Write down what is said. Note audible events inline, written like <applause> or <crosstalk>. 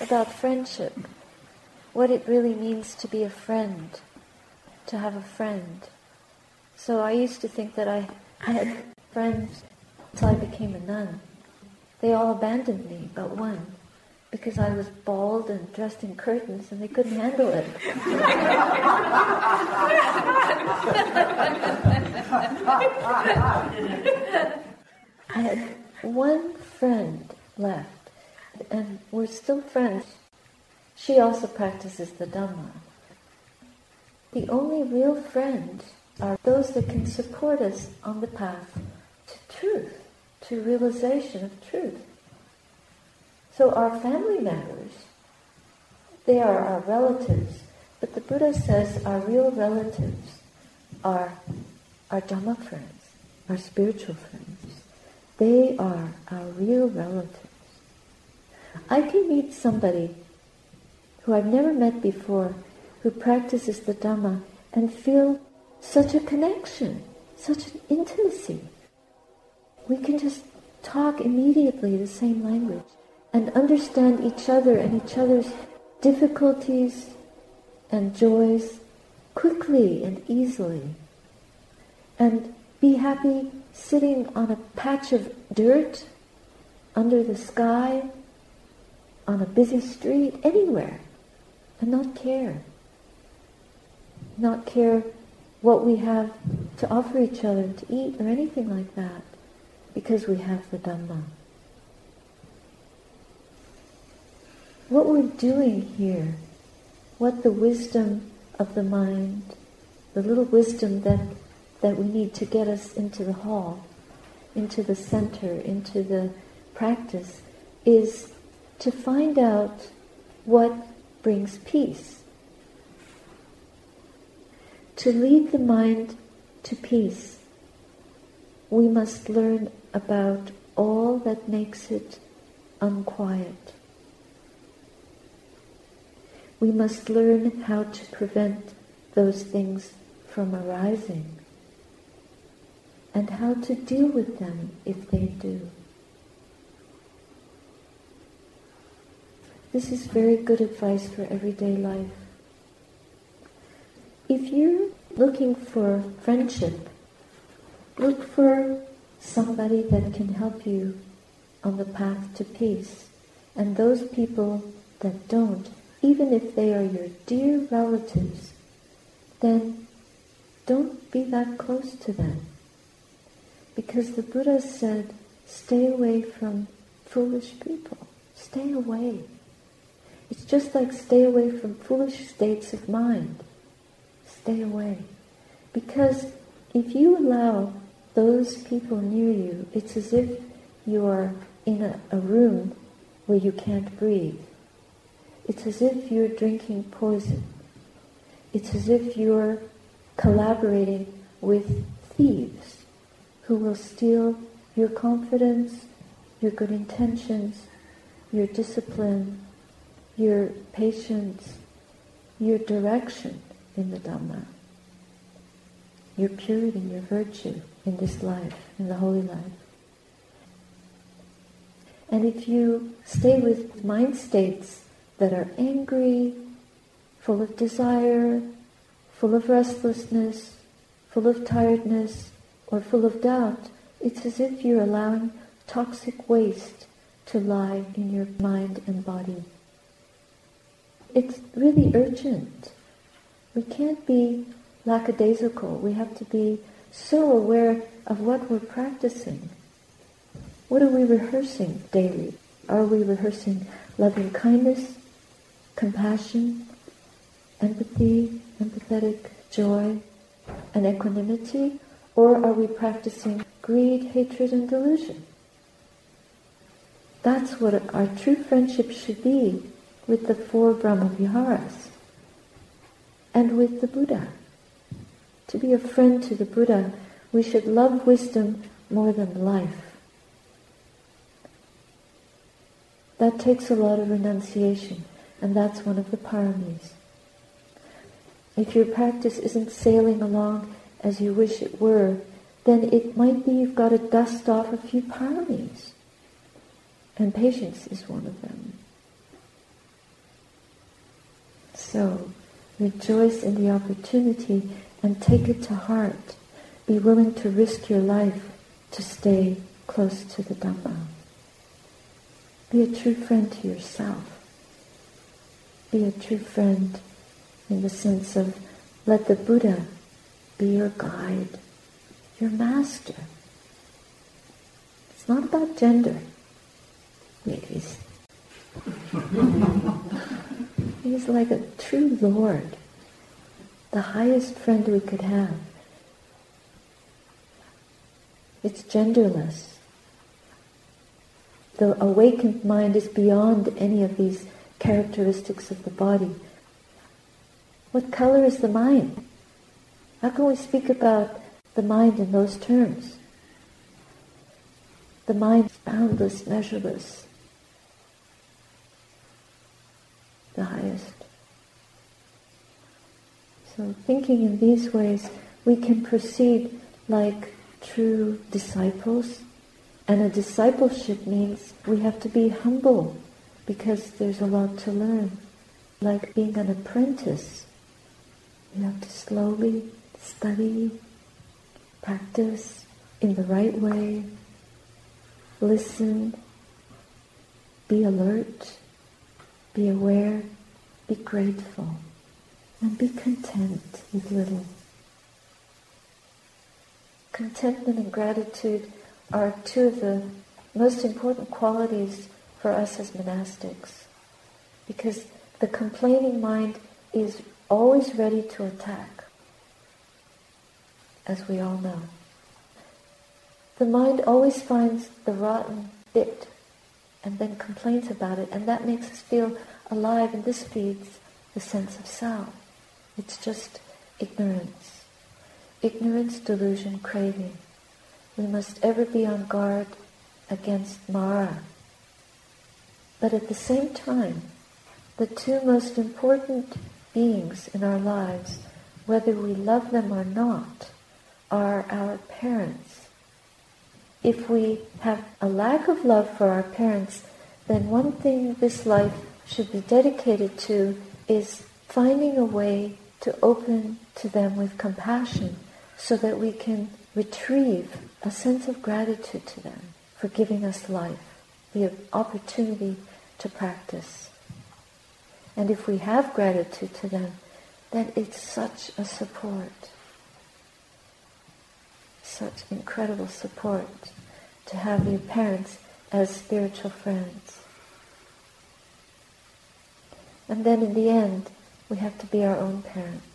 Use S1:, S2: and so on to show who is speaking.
S1: about friendship, what it really means to be a friend, to have a friend. So I used to think that I had friends until I became a nun. They all abandoned me but one because I was bald and dressed in curtains and they couldn't handle it. <laughs> I had one friend left and we're still friends. She also practices the Dhamma. The only real friends are those that can support us on the path to truth, to realization of truth. So our family members, they are our relatives, but the Buddha says our real relatives are our Dhamma friends, our spiritual friends. They are our real relatives. I can meet somebody who I've never met before who practices the Dhamma and feel such a connection, such an intimacy. We can just talk immediately the same language and understand each other and each other's difficulties and joys quickly and easily. And be happy sitting on a patch of dirt under the sky, on a busy street, anywhere, and not care. Not care what we have to offer each other to eat or anything like that, because we have the Dhamma. what we're doing here, what the wisdom of the mind, the little wisdom that, that we need to get us into the hall, into the center, into the practice, is to find out what brings peace. To lead the mind to peace, we must learn about all that makes it unquiet we must learn how to prevent those things from arising and how to deal with them if they do. This is very good advice for everyday life. If you're looking for friendship, look for somebody that can help you on the path to peace. And those people that don't, even if they are your dear relatives, then don't be that close to them. Because the Buddha said, stay away from foolish people. Stay away. It's just like stay away from foolish states of mind. Stay away. Because if you allow those people near you, it's as if you are in a, a room where you can't breathe. It's as if you're drinking poison. It's as if you're collaborating with thieves who will steal your confidence, your good intentions, your discipline, your patience, your direction in the Dhamma, your purity, your virtue in this life, in the holy life. And if you stay with mind states that are angry, full of desire, full of restlessness, full of tiredness, or full of doubt, it's as if you're allowing toxic waste to lie in your mind and body. It's really urgent. We can't be lackadaisical. We have to be so aware of what we're practicing. What are we rehearsing daily? Are we rehearsing loving kindness, compassion, empathy, empathetic joy, and equanimity? Or are we practicing greed, hatred, and delusion? That's what our true friendship should be with the four Brahmaviharas and with the Buddha. To be a friend to the Buddha, we should love wisdom more than life. That takes a lot of renunciation. And that's one of the paramis. If your practice isn't sailing along as you wish it were, then it might be you've got to dust off a few paramis. And patience is one of them. So. Rejoice in the opportunity and take it to heart. Be willing to risk your life to stay close to the Dhamma. Be a true friend to yourself. Be a true friend in the sense of let the Buddha be your guide, your master. It's not about gender, ladies. <laughs> He's like a true Lord, the highest friend we could have. It's genderless. The awakened mind is beyond any of these characteristics of the body. What color is the mind? How can we speak about the mind in those terms? The mind is boundless, measureless, the highest. So thinking in these ways, we can proceed like true disciples. And a discipleship means we have to be humble because there's a lot to learn. Like being an apprentice, you have to slowly study, practice in the right way, listen, be alert, be aware, be grateful, and be content with little. Contentment and gratitude are two of the most important qualities for us as monastics because the complaining mind is always ready to attack, as we all know. The mind always finds the rotten bit and then complains about it, and that makes us feel alive, and this feeds the sense of self. It's just ignorance. Ignorance, delusion, craving. We must ever be on guard against Mara. But at the same time, the two most important beings in our lives, whether we love them or not, are our parents. If we have a lack of love for our parents, then one thing this life should be dedicated to is finding a way to open to them with compassion so that we can retrieve a sense of gratitude to them for giving us life, the opportunity to practice. And if we have gratitude to them, then it's such a support, such incredible support to have your parents as spiritual friends. And then in the end, we have to be our own parents.